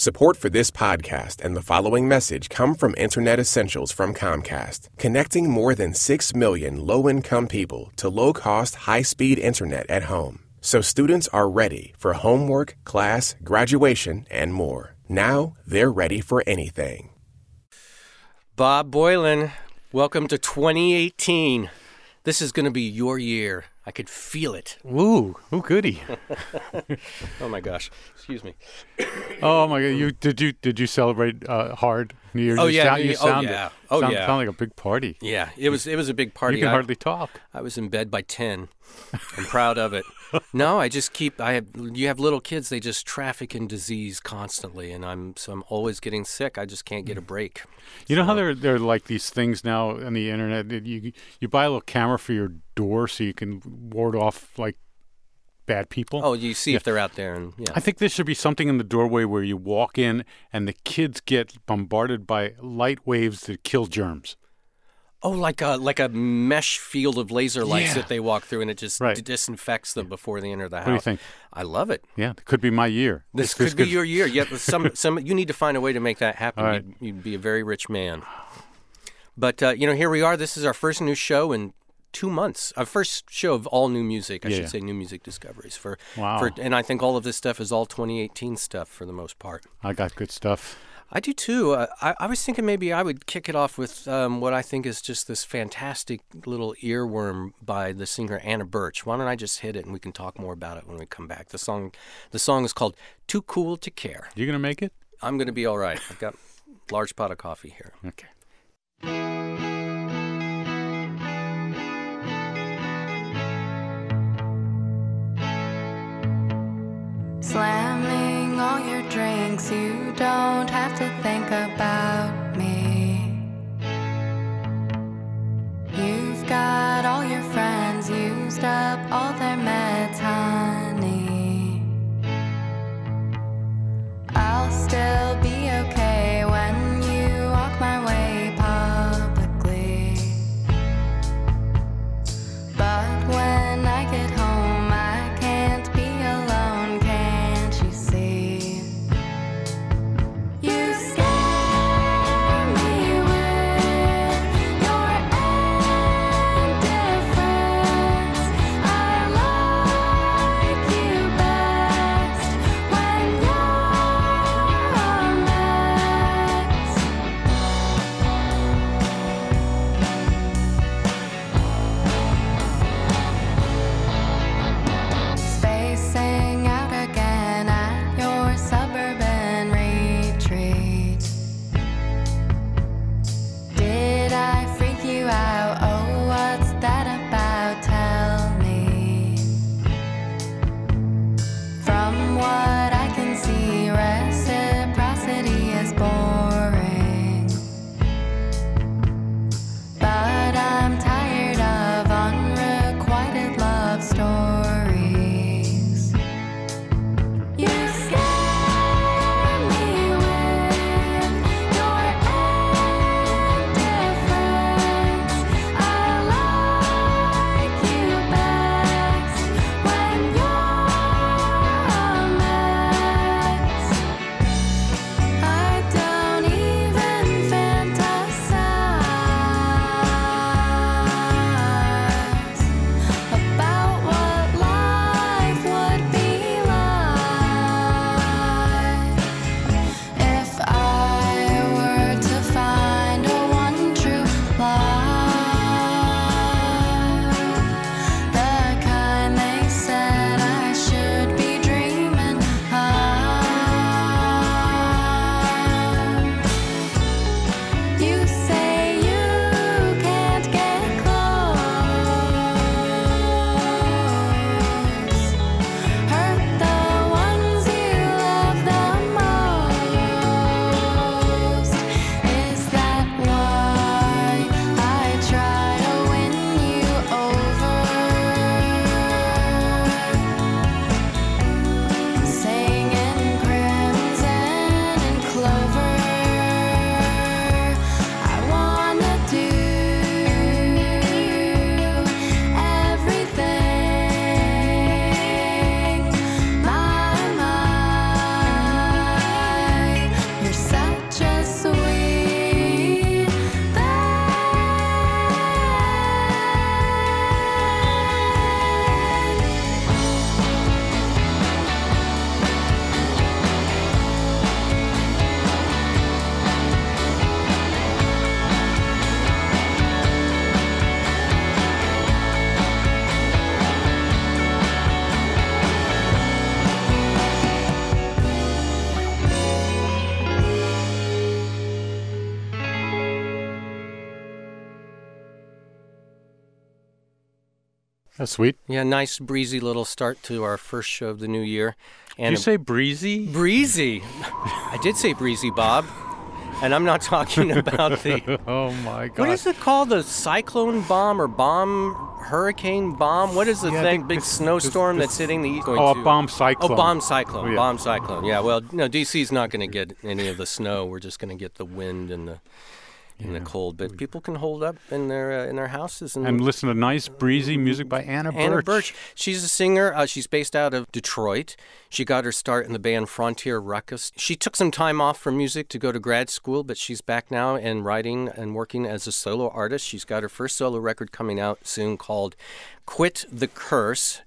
Support for this podcast and the following message come from Internet Essentials from Comcast, connecting more than 6 million low income people to low cost, high speed internet at home. So students are ready for homework, class, graduation, and more. Now they're ready for anything. Bob Boilen, welcome to 2018. This is going to be your year. I could feel it. Ooh, ooh, goody! Oh my gosh. Excuse me. oh my god, you did you did you celebrate uh, hard New Year's? Oh, You yeah, sound, you oh, sound, yeah. Oh, sound, yeah. sound like a big party. Yeah, it was it was a big party. You can I, hardly talk. I was in bed by 10. I'm proud of it. No, I just keep I have you have little kids, they just traffic in disease constantly and I'm so I'm always getting sick. I just can't get a mm. break. You know how there there are like these things now on the internet. that You you buy a little camera for your door so you can ward off like bad people. Oh, you see if they're out there and yeah. I think there should be something in the doorway where you walk in and the kids get bombarded by light waves that kill germs. Oh, like a like a mesh field of laser lights Yeah. that they walk through, and it just Right. disinfects them before they enter the house. What do you think? I love it. Yeah, it could be my year. This This- could be your year. Yeah, some some you need to find a way to make that happen. Right. You'd, you'd be a very rich man. But uh, you know, here we are. This is our first new show in two months. Our first show of all new music. I Yeah. should say new music discoveries for Wow. for. And I think all of this stuff is all 2018 stuff for the most part. I got good stuff. I do too. Uh, I, I was thinking maybe I would kick it off with um, what I think is just this fantastic little earworm by the singer Anna Burch. Why don't I just hit it and we can talk more about it when we come back? The song, the song is called "Too Cool to Care." You gonna make it? I'm going to be all right. I've got a large pot of coffee here. Okay. Slamming all your you don't have to think about me. You've got all your friends used up all their meds, honey. I'll still That's sweet. Yeah, nice breezy little start to our first show of the new year. Did And you say breezy? breezy. I did say breezy, Bob. And I'm not talking about the oh my god. what is it called? The cyclone bomb or bomb hurricane bomb? What is the Yeah, thing? Big snowstorm that's hitting the east. going Oh, a to- bomb cyclone. Oh, bomb cyclone. Yeah. Bomb cyclone. Yeah. Well, no, DC's not going to get any of the snow. We're just going to get the wind and the and the cold. But people can hold up in their uh, in their houses and. And listen to nice breezy music by Anna, Burch. Anna Burch. Burch. She's a singer. Uh, she's based out of Detroit. She got her start in the band Frontier Ruckus. She took some time off from music to go to grad school, but she's back now and writing and working as a solo artist. She's got her first solo record coming out soon called Quit the Curse,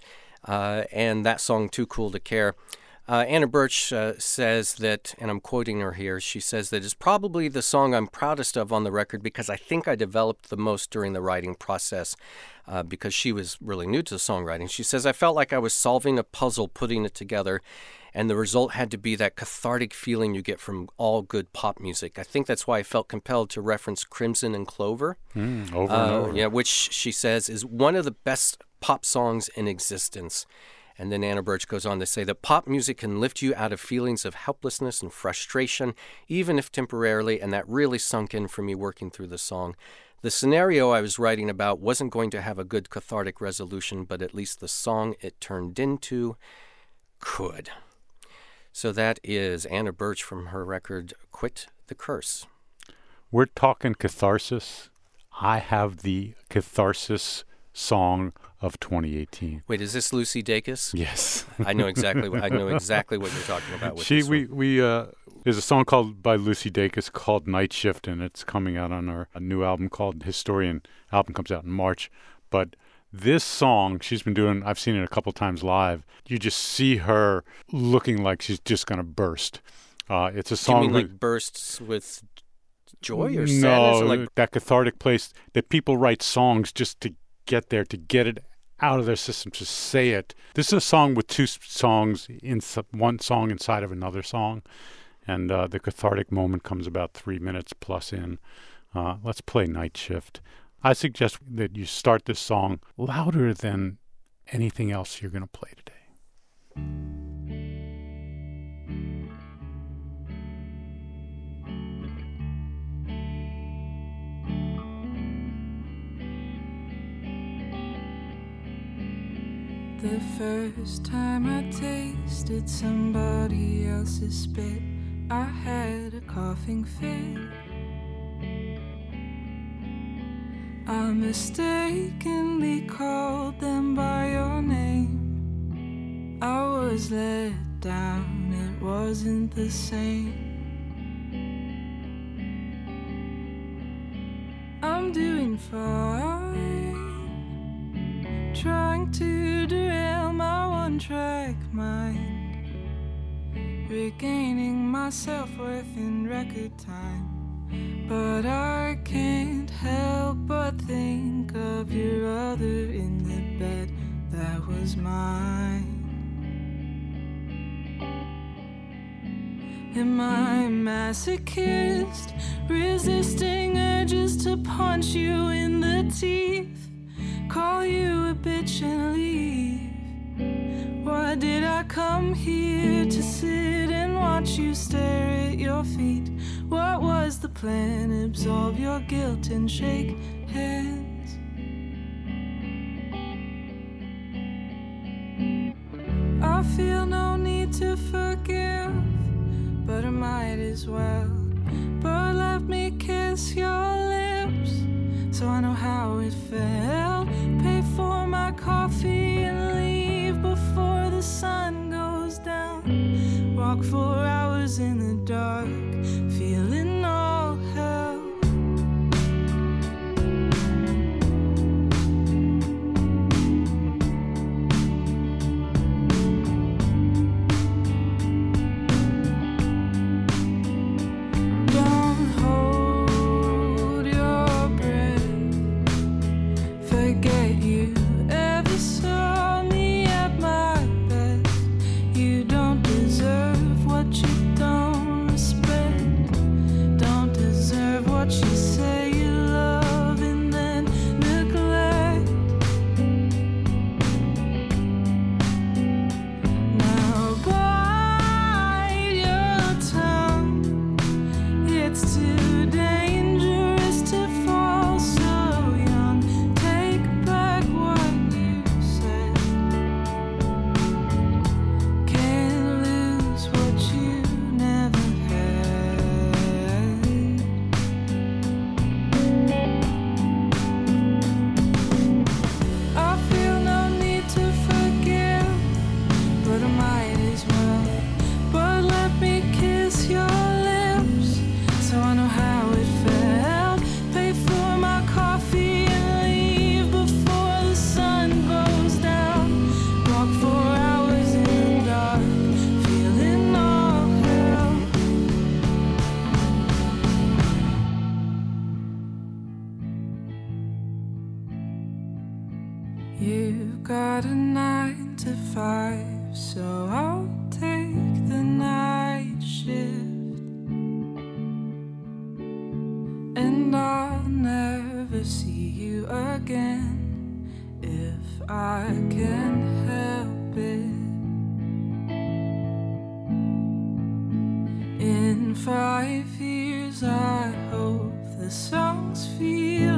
uh, and that song, Too Cool to Care. Uh, Anna Burch uh, says that, and I'm quoting her here, she says that it's probably the song I'm proudest of on the record because I think I developed the most during the writing process uh, because she was really new to songwriting. She says, I felt like I was solving a puzzle, putting it together, and the result had to be that cathartic feeling you get from all good pop music. I think that's why I felt compelled to reference Crimson and Clover. Mm, over and Uh, over. yeah, which she says is one of the best pop songs in existence. And then Anna Burch goes on to say that pop music can lift you out of feelings of helplessness and frustration, even if temporarily, and that really sunk in for me working through the song. The scenario I was writing about wasn't going to have a good cathartic resolution, but at least the song it turned into could. So that is Anna Burch from her record Quit the Curse. We're talking catharsis. I have the catharsis song of 2018. Wait, is this Lucy Dacus? Yes. I know exactly. What, I know exactly what you're talking about. With she we one. we uh there's a song called by Lucy Dacus called Night Shift and it's coming out on our new album called Historian. Album comes out in March, but this song she's been doing I've seen it a couple times live. You just see her looking like she's just going to burst. Uh it's a song mean that- like bursts with joy or sadness? no, Or like that cathartic place that people write songs just to get there, to get it out of their system, to say it. This is a song with two songs in one song inside of another song, and uh, the cathartic moment comes about three minutes plus in. Uh, let's play Night Shift. I suggest that you start this song louder than anything else you're going to play today. The first time I tasted somebody else's spit, I had a coughing fit. I mistakenly called them by your name. I was let down, it wasn't the same. I'm doing fine trying to my track mind. Regaining my self worth in record time. But I can't help but think of your other in the bed that was mine. Am I masochist, resisting urges to punch you in the teeth? call you a bitch and leave. Did I come here to sit and watch you stare at your feet? What was the plan? Absolve your guilt and shake hands. I feel no need to forgive, but I might as well. But let me kiss your lips so I know how it felt. Pay for my coffee and leave sun goes down. Walk four hours in the dark, And I'll never see you again if I can help it. In five years, I hope the songs feel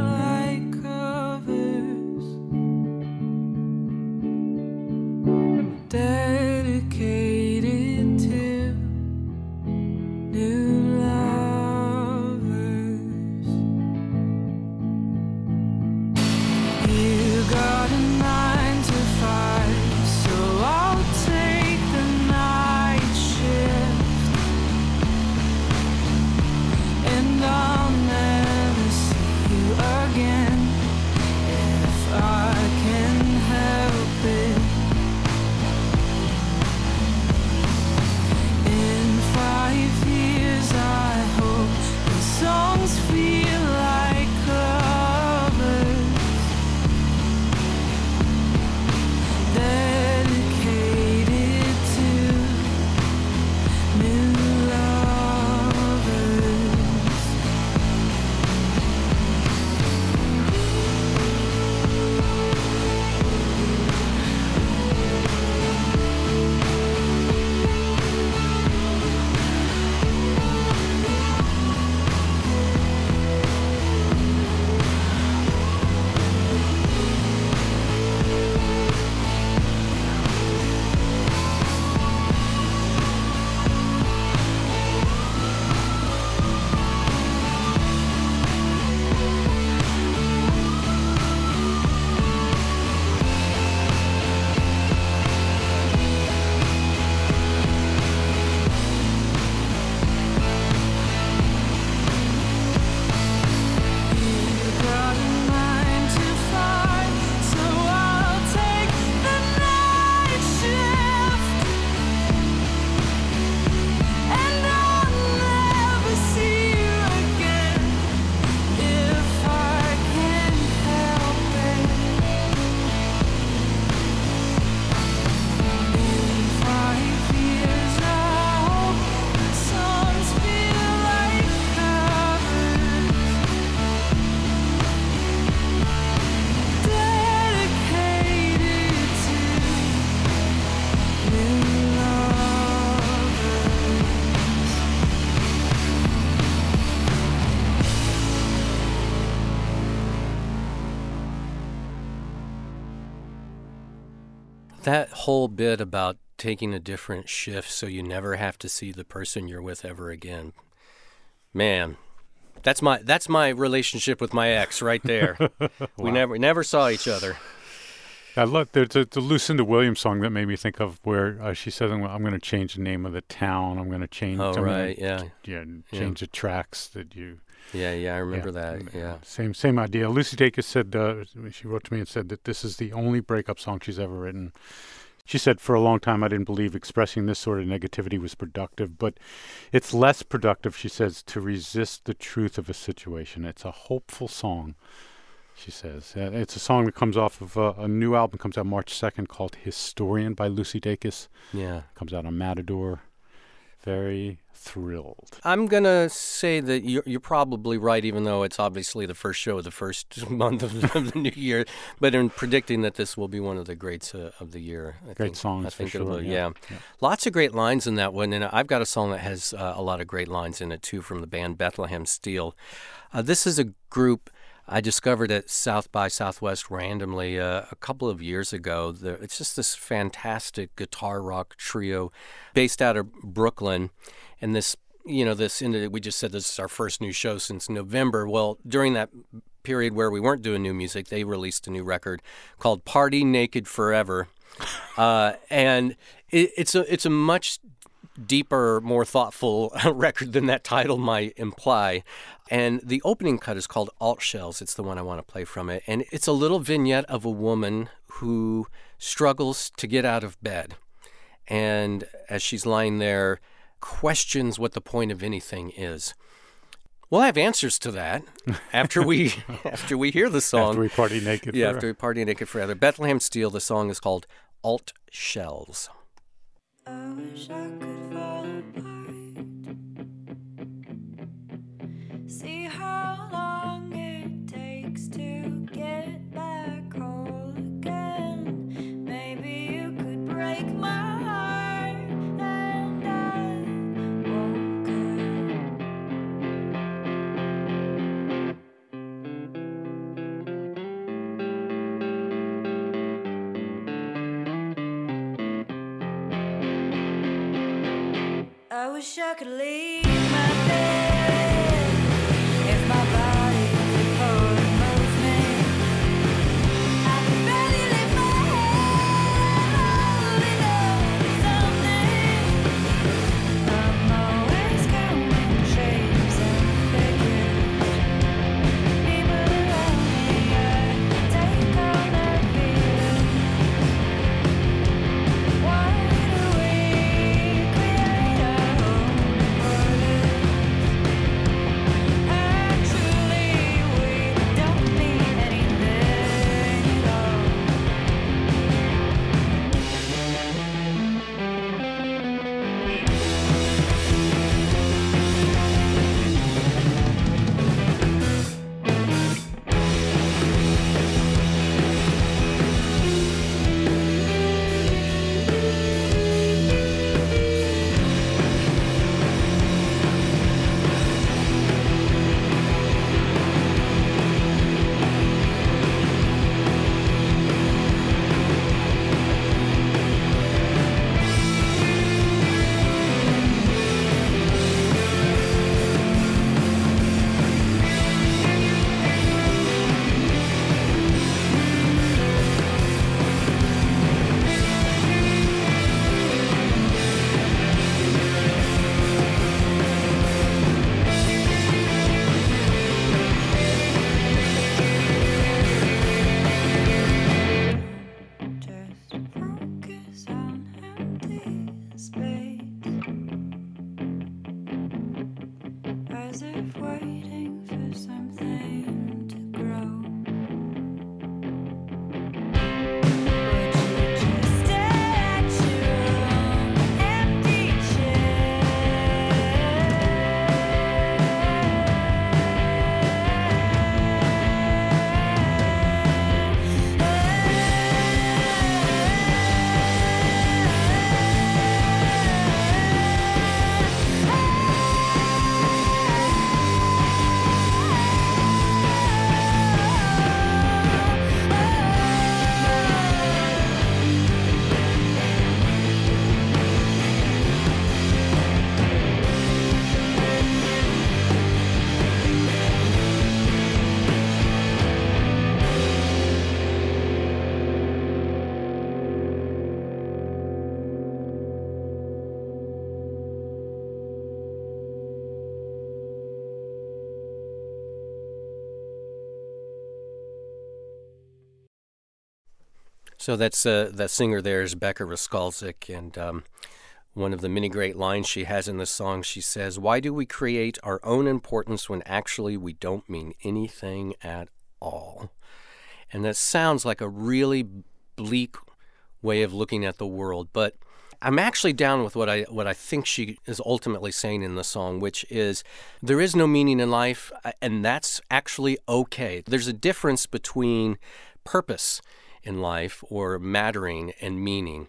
whole bit about taking a different shift so you never have to see the person you're with ever again. Man, that's my that's my relationship with my ex right there. We never never saw each other. I love there's a, the Lucinda Williams song that made me think of where uh, she says, "I'm, going to change the name of the town. I'm going to change. Oh I'm right, yeah. yeah, Yeah. change the tracks that you." Yeah, yeah, I remember yeah, that. mm, Yeah. Same same idea. Lucy Dacus said uh, she wrote to me and said that this is the only breakup song she's ever written. She said, for a long time, I didn't believe expressing this sort of negativity was productive, but it's less productive, she says, to resist the truth of a situation. It's a hopeful song, she says. Uh, it's a song that comes off of uh, a new album, comes out March 2nd, called Historian by Lucy Dacus. Yeah. Comes out on Matador. Very thrilled. I'm gonna say that you're, you're probably right, even though it's obviously the first show of the first month of the, of the new year. But in predicting that this will be one of the greats uh, of the year, I Great think, songs I for think it'll sure, yeah, yeah. lots of great lines in that one, and I've got a song that has uh, a lot of great lines in it too from the band Bethlehem Steel. Uh, this is a group I discovered at South by Southwest randomly uh, a couple of years ago. They're- It's just this fantastic guitar rock trio based out of Brooklyn. And this, you know, this, we just said this is our first new show since November. Well, during that period where we weren't doing new music, they released a new record called Party Naked Forever. Uh, and it, it's a it's a much deeper, more thoughtful record than that title might imply. And the opening cut is called Alt Shells. It's the one I want to play from it. And it's a little vignette of a woman who struggles to get out of bed. And as she's lying there, questions what the point of anything is. We'll have answers to that after we after we hear the song. After we party naked. yeah, forever. after we party naked forever. Bethlehem Steel. The song is called Alt Shells. I wish I could leave So that's uh, that singer there is Becca Ryskalczyk, and um, one of the many great lines she has in this song, she says, "Why do we create our own importance when actually we don't mean anything at all?" And that sounds like a really bleak way of looking at the world, but I'm actually down with what I what I think she is ultimately saying in the song, which is there is no meaning in life, and that's actually okay. There's a difference between purpose in life or mattering and meaning,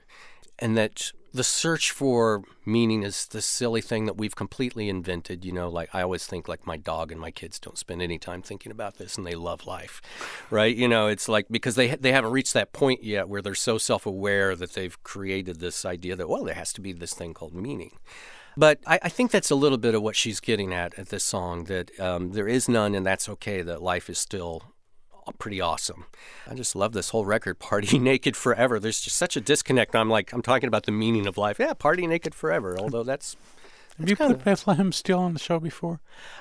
and that the search for meaning is the silly thing that we've completely invented. You know, like I always think like my dog and my kids don't spend any time thinking about this, and they love life, right? You know, it's like because they they haven't reached that point yet where they're so self aware that they've created this idea that well, there has to be this thing called meaning. But I, I think that's a little bit of what she's getting at at this song that um, there is none, and that's okay. That life is still pretty awesome. I just love this whole record, Party Naked Forever. There's just such a disconnect. I'm like, I'm talking about the meaning of life. Yeah, Party Naked Forever, although that's. Have you put Bethlehem Steel on the show before?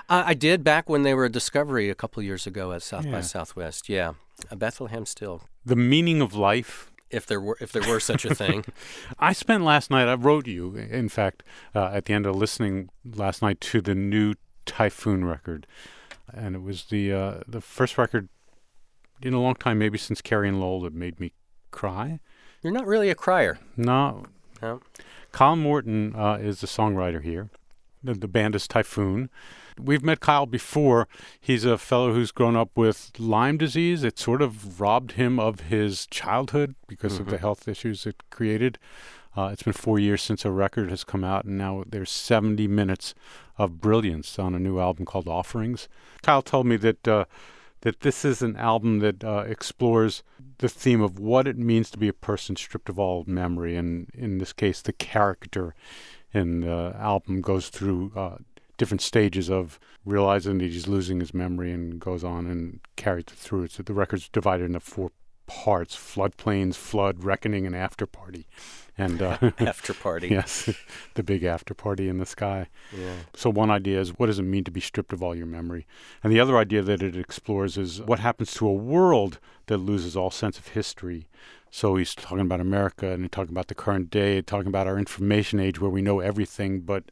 Uh, I did back when they were a Discovery a couple years ago at South Yeah. by Southwest. Yeah, a Bethlehem Steel, The meaning of life. if there were if there were such a thing. I spent last night, I wrote you, in fact, uh, at the end of listening last night to the new Typhoon record, and it was the uh, the first record in a long time, maybe since Carrie and Lowell, that made me cry. You're not really a crier. No, No. Kyle Morton uh, is the songwriter here. The, the band is Typhoon. We've met Kyle before. He's a fellow who's grown up with Lyme disease. It sort of robbed him of his childhood because of the health issues it created. Uh, it's been four years since a record has come out, and now there's 70 minutes of brilliance on a new album called Offerings. Kyle told me that uh, that this is an album that uh, explores the theme of what it means to be a person stripped of all memory, and in this case, the character in the album goes through uh, different stages of realizing that he's losing his memory and goes on and carries it through. So the record's divided into four parts: floodplains, flood, reckoning, and after party. And uh, After party. yes, the big after party in the sky. Yeah. So one idea is what does it mean to be stripped of all your memory? And the other idea that it explores is what happens to a world that loses all sense of history. So he's talking about America and he's talking about the current day, talking about our information age where we know everything, but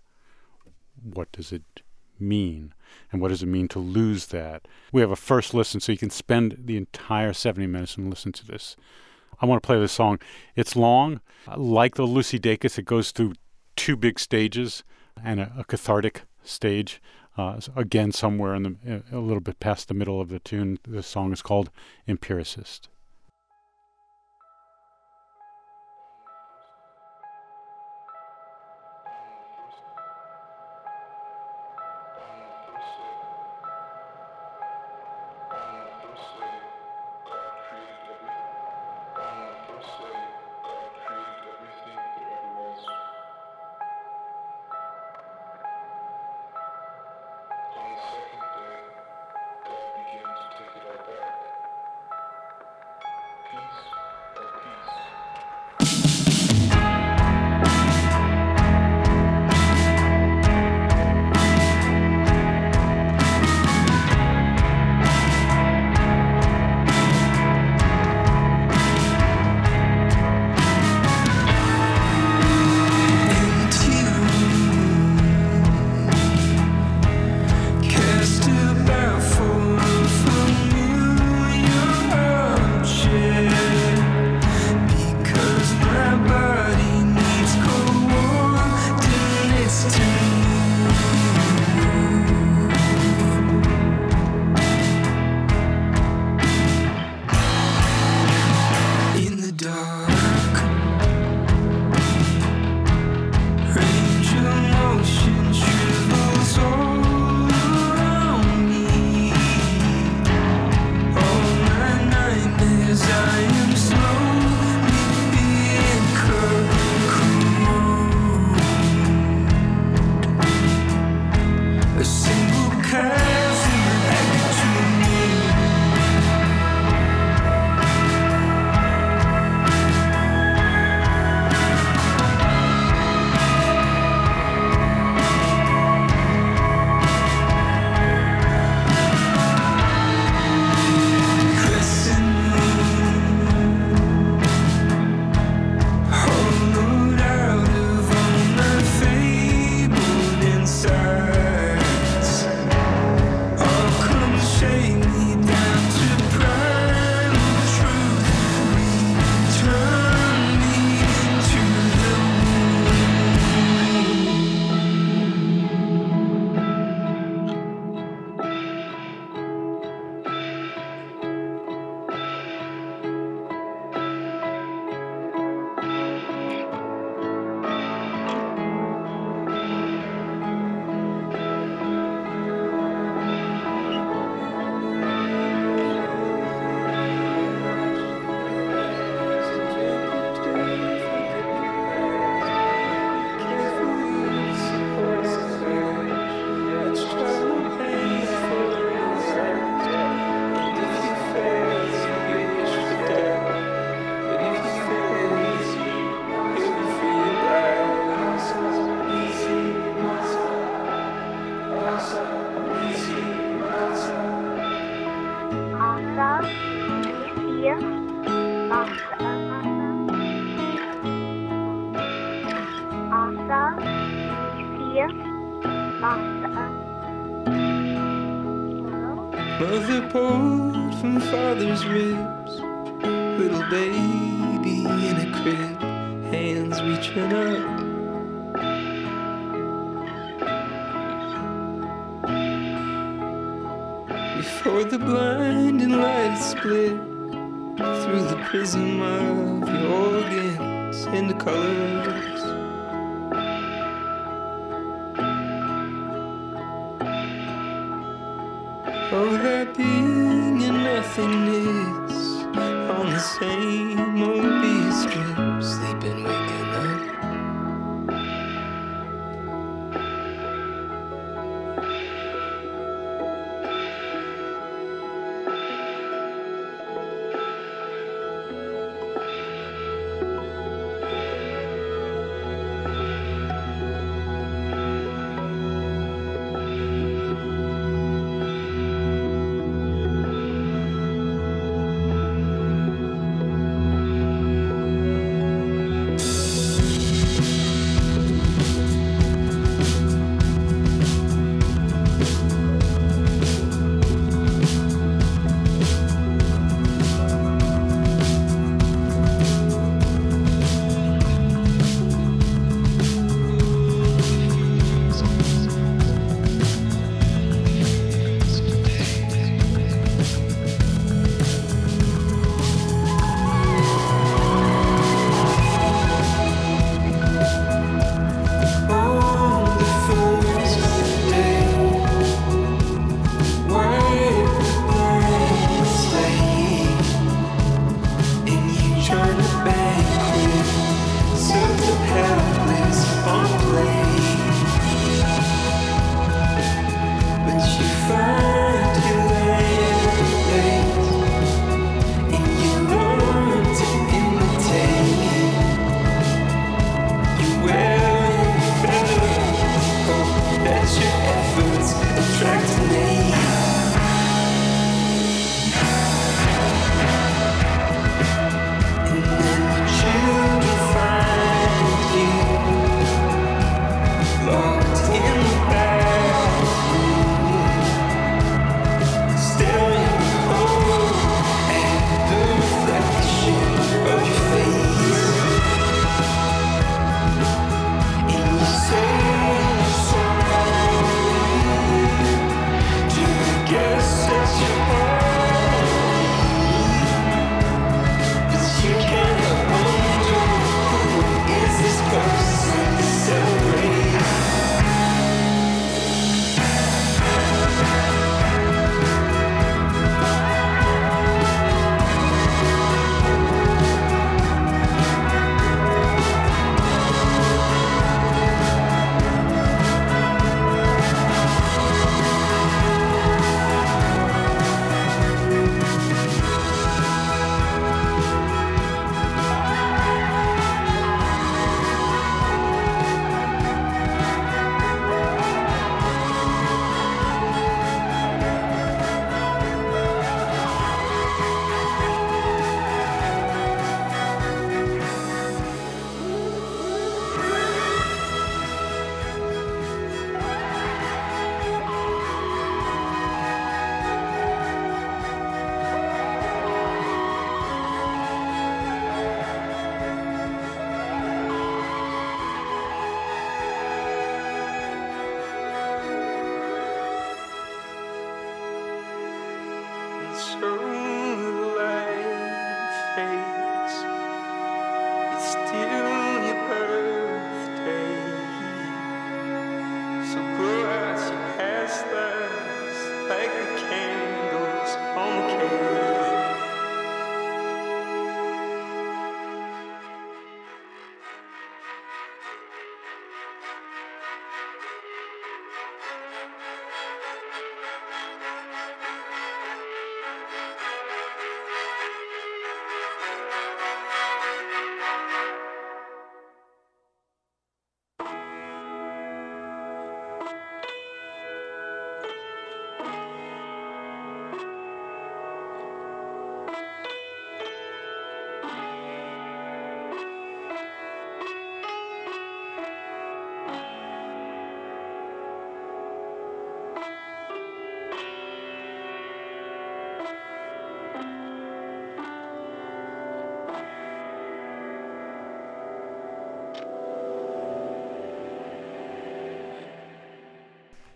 what does it mean? And what does it mean to lose that? We have a first listen, so you can spend the entire 70 minutes and listen to this. I want to play this song. It's long. Like the Lucy Dacus, it goes through two big stages and a, a cathartic stage. Uh, again, somewhere in the a little bit past the middle of the tune, the song is called "Empiricist." his ribs. Little baby in a crib, hands reaching up. Before the blinding light split through the prism of your organs and the color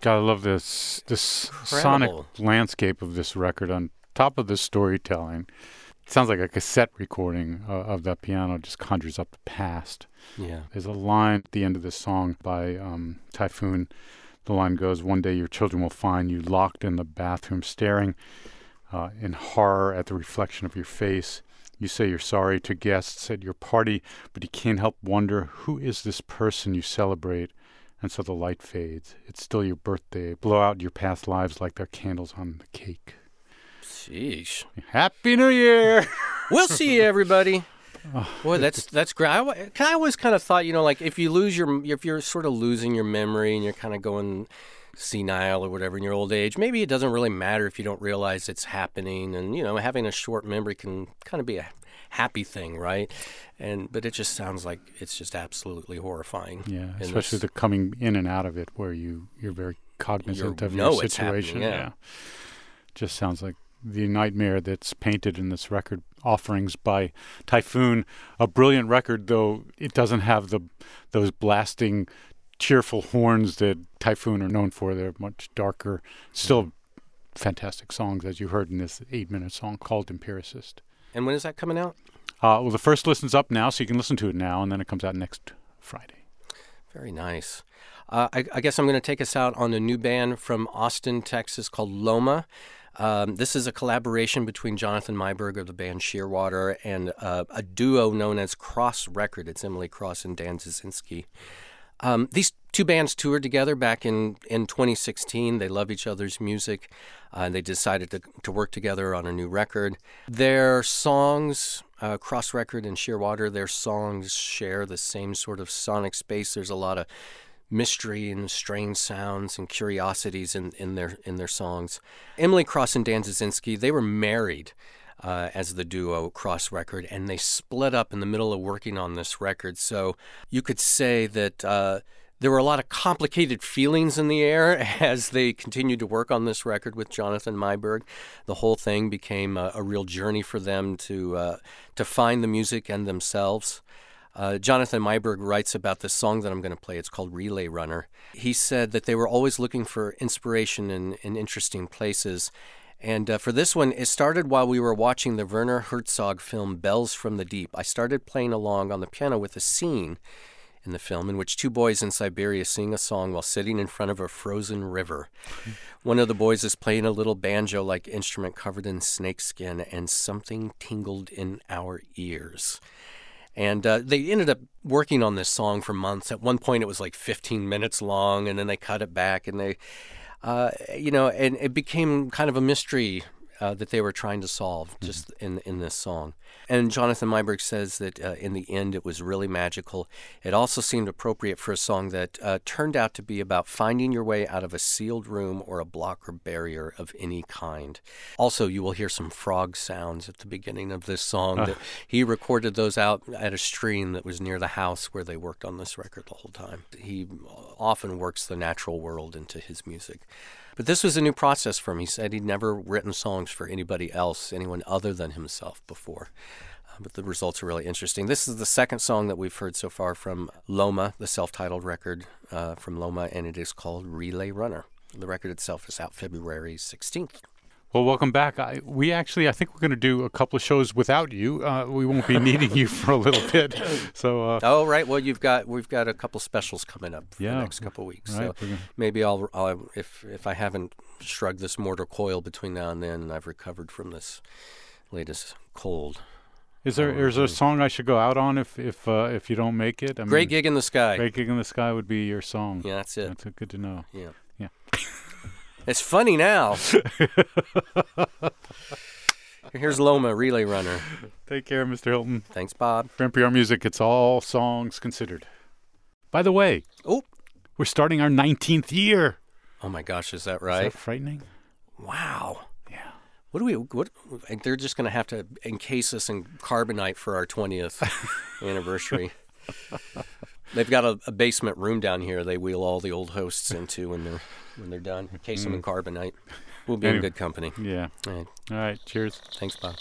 Gotta love this this sonic landscape of this record on top of the storytelling. It sounds like a cassette recording uh, of that piano just conjures up the past. Yeah. There's a line at the end of this song by um, Typhoon. The line goes, One day your children will find you locked in the bathroom, staring uh, in horror at the reflection of your face. You say you're sorry to guests at your party, but you can't help wonder who is this person you celebrate. And so the light fades. It's still your birthday. Blow out your past lives like they're candles on the cake. Sheesh. Happy New Year! We'll see you, everybody. Oh. Boy, that's that's great. I, I always kind of thought, you know, like if you lose your, if you're sort of losing your memory and you're kind of going senile or whatever in your old age, maybe it doesn't really matter if you don't realize it's happening. And you know, having a short memory can kind of be a happy thing, right? And but it just sounds like it's just absolutely horrifying. Yeah, especially the coming in and out of it, where you you're very cognizant You of your situation. yeah. just sounds like the nightmare that's painted in this record. Offerings by Typhoon, a brilliant record, though it doesn't have the those blasting, cheerful horns that Typhoon are known for. They're much darker. Still, fantastic songs, as you heard in this eight-minute song called "Empiricist." And when is that coming out? Uh, well, the first listen's up now, so you can listen to it now, and then it comes out next Friday. Very nice. Uh, I, I guess I'm going to take us out on a new band from Austin, Texas called Loma. Um, this is a collaboration between Jonathan Meiburg of the band Shearwater and uh, a duo known as Cross Record. It's Emily Cross and Dan Duszynski. Um, these two bands toured together back in, in 2016. They love each other's music. Uh, and they decided to, to work together on a new record. Their songs, uh, Cross Record and Shearwater, their songs share the same sort of sonic space. There's a lot of mystery and strange sounds and curiosities in, in their in their songs. Emily Cross and Dan Duszynski, they were married uh, as the duo Cross Record, and they split up in the middle of working on this record. So you could say that uh, there were a lot of complicated feelings in the air as they continued to work on this record with Jonathan Meiburg. The whole thing became a, a real journey for them to uh, to find the music and themselves. Uh, Jonathan Meiburg writes about this song that I'm going to play. It's called Relay Runner. He said that they were always looking for inspiration in, in interesting places. And uh, for this one, it started while we were watching the Werner Herzog film Bells from the Deep. I started playing along on the piano with a scene in the film in which two boys in Siberia sing a song while sitting in front of a frozen river. One of the boys is playing a little banjo like instrument covered in snakeskin, and something tingled in our ears. And uh, they ended up working on this song for months. At one point, it was like 15 minutes long, and then they cut it back, and they, uh, you know, and it became kind of a mystery uh, that they were trying to solve just in in this song. And Jonathan Meiburg says that uh, in the end, it was really magical. It also seemed appropriate for a song that uh, turned out to be about finding your way out of a sealed room or a block or barrier of any kind. Also, you will hear some frog sounds at the beginning of this song. That he recorded those out at a stream that was near the house where they worked on this record the whole time. He often works the natural world into his music. But this was a new process for him. He said he'd never written songs for anybody else, anyone other than himself before. Uh, but the results are really interesting. This is the second song that we've heard so far from Loma, the self titled record uh, from Loma, and it is called Relay Runner. The record itself is out February 16th. Well, welcome back. I, we actually, I think we're going to do a couple of shows without you. Uh, we won't be needing you for a little bit. So, uh, Oh, right. Well, you've got we've got a couple specials coming up for Yeah. the next couple of weeks. Right, So gonna- maybe I'll, I'll if if I haven't shrugged this mortar coil between now and then, and I've recovered from this latest cold. is there is there a song I should go out on if if uh, if you don't make it? I Great mean, gig in the sky. Great gig in the sky would be your song. Yeah, that's it. That's good to know. Yeah. Yeah. It's funny now. Here's Loma Relay Runner. Take care, Mr. Hilton. Thanks, Bob. For NPR Music, it's all songs considered. By the way, Oh, we're starting our 19th year. oh my gosh, is that right? Is that frightening? Wow. Yeah. What do we? What? They're just going to have to encase us in carbonite for our twentieth anniversary. They've got a, a basement room down here. They wheel all the old hosts into when they're when they're done. Encase them in mm. carbonite. We'll be in good company. Yeah. All right. All right. Cheers. Thanks, Bob.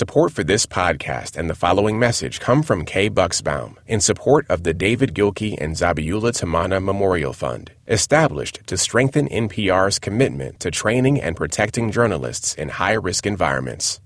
Support for this podcast and the following message come from Kay Bucksbaum in support of the David Gilkey and Zabihullah Tamanna Memorial Fund, established to strengthen NPR's commitment to training and protecting journalists in high risk environments.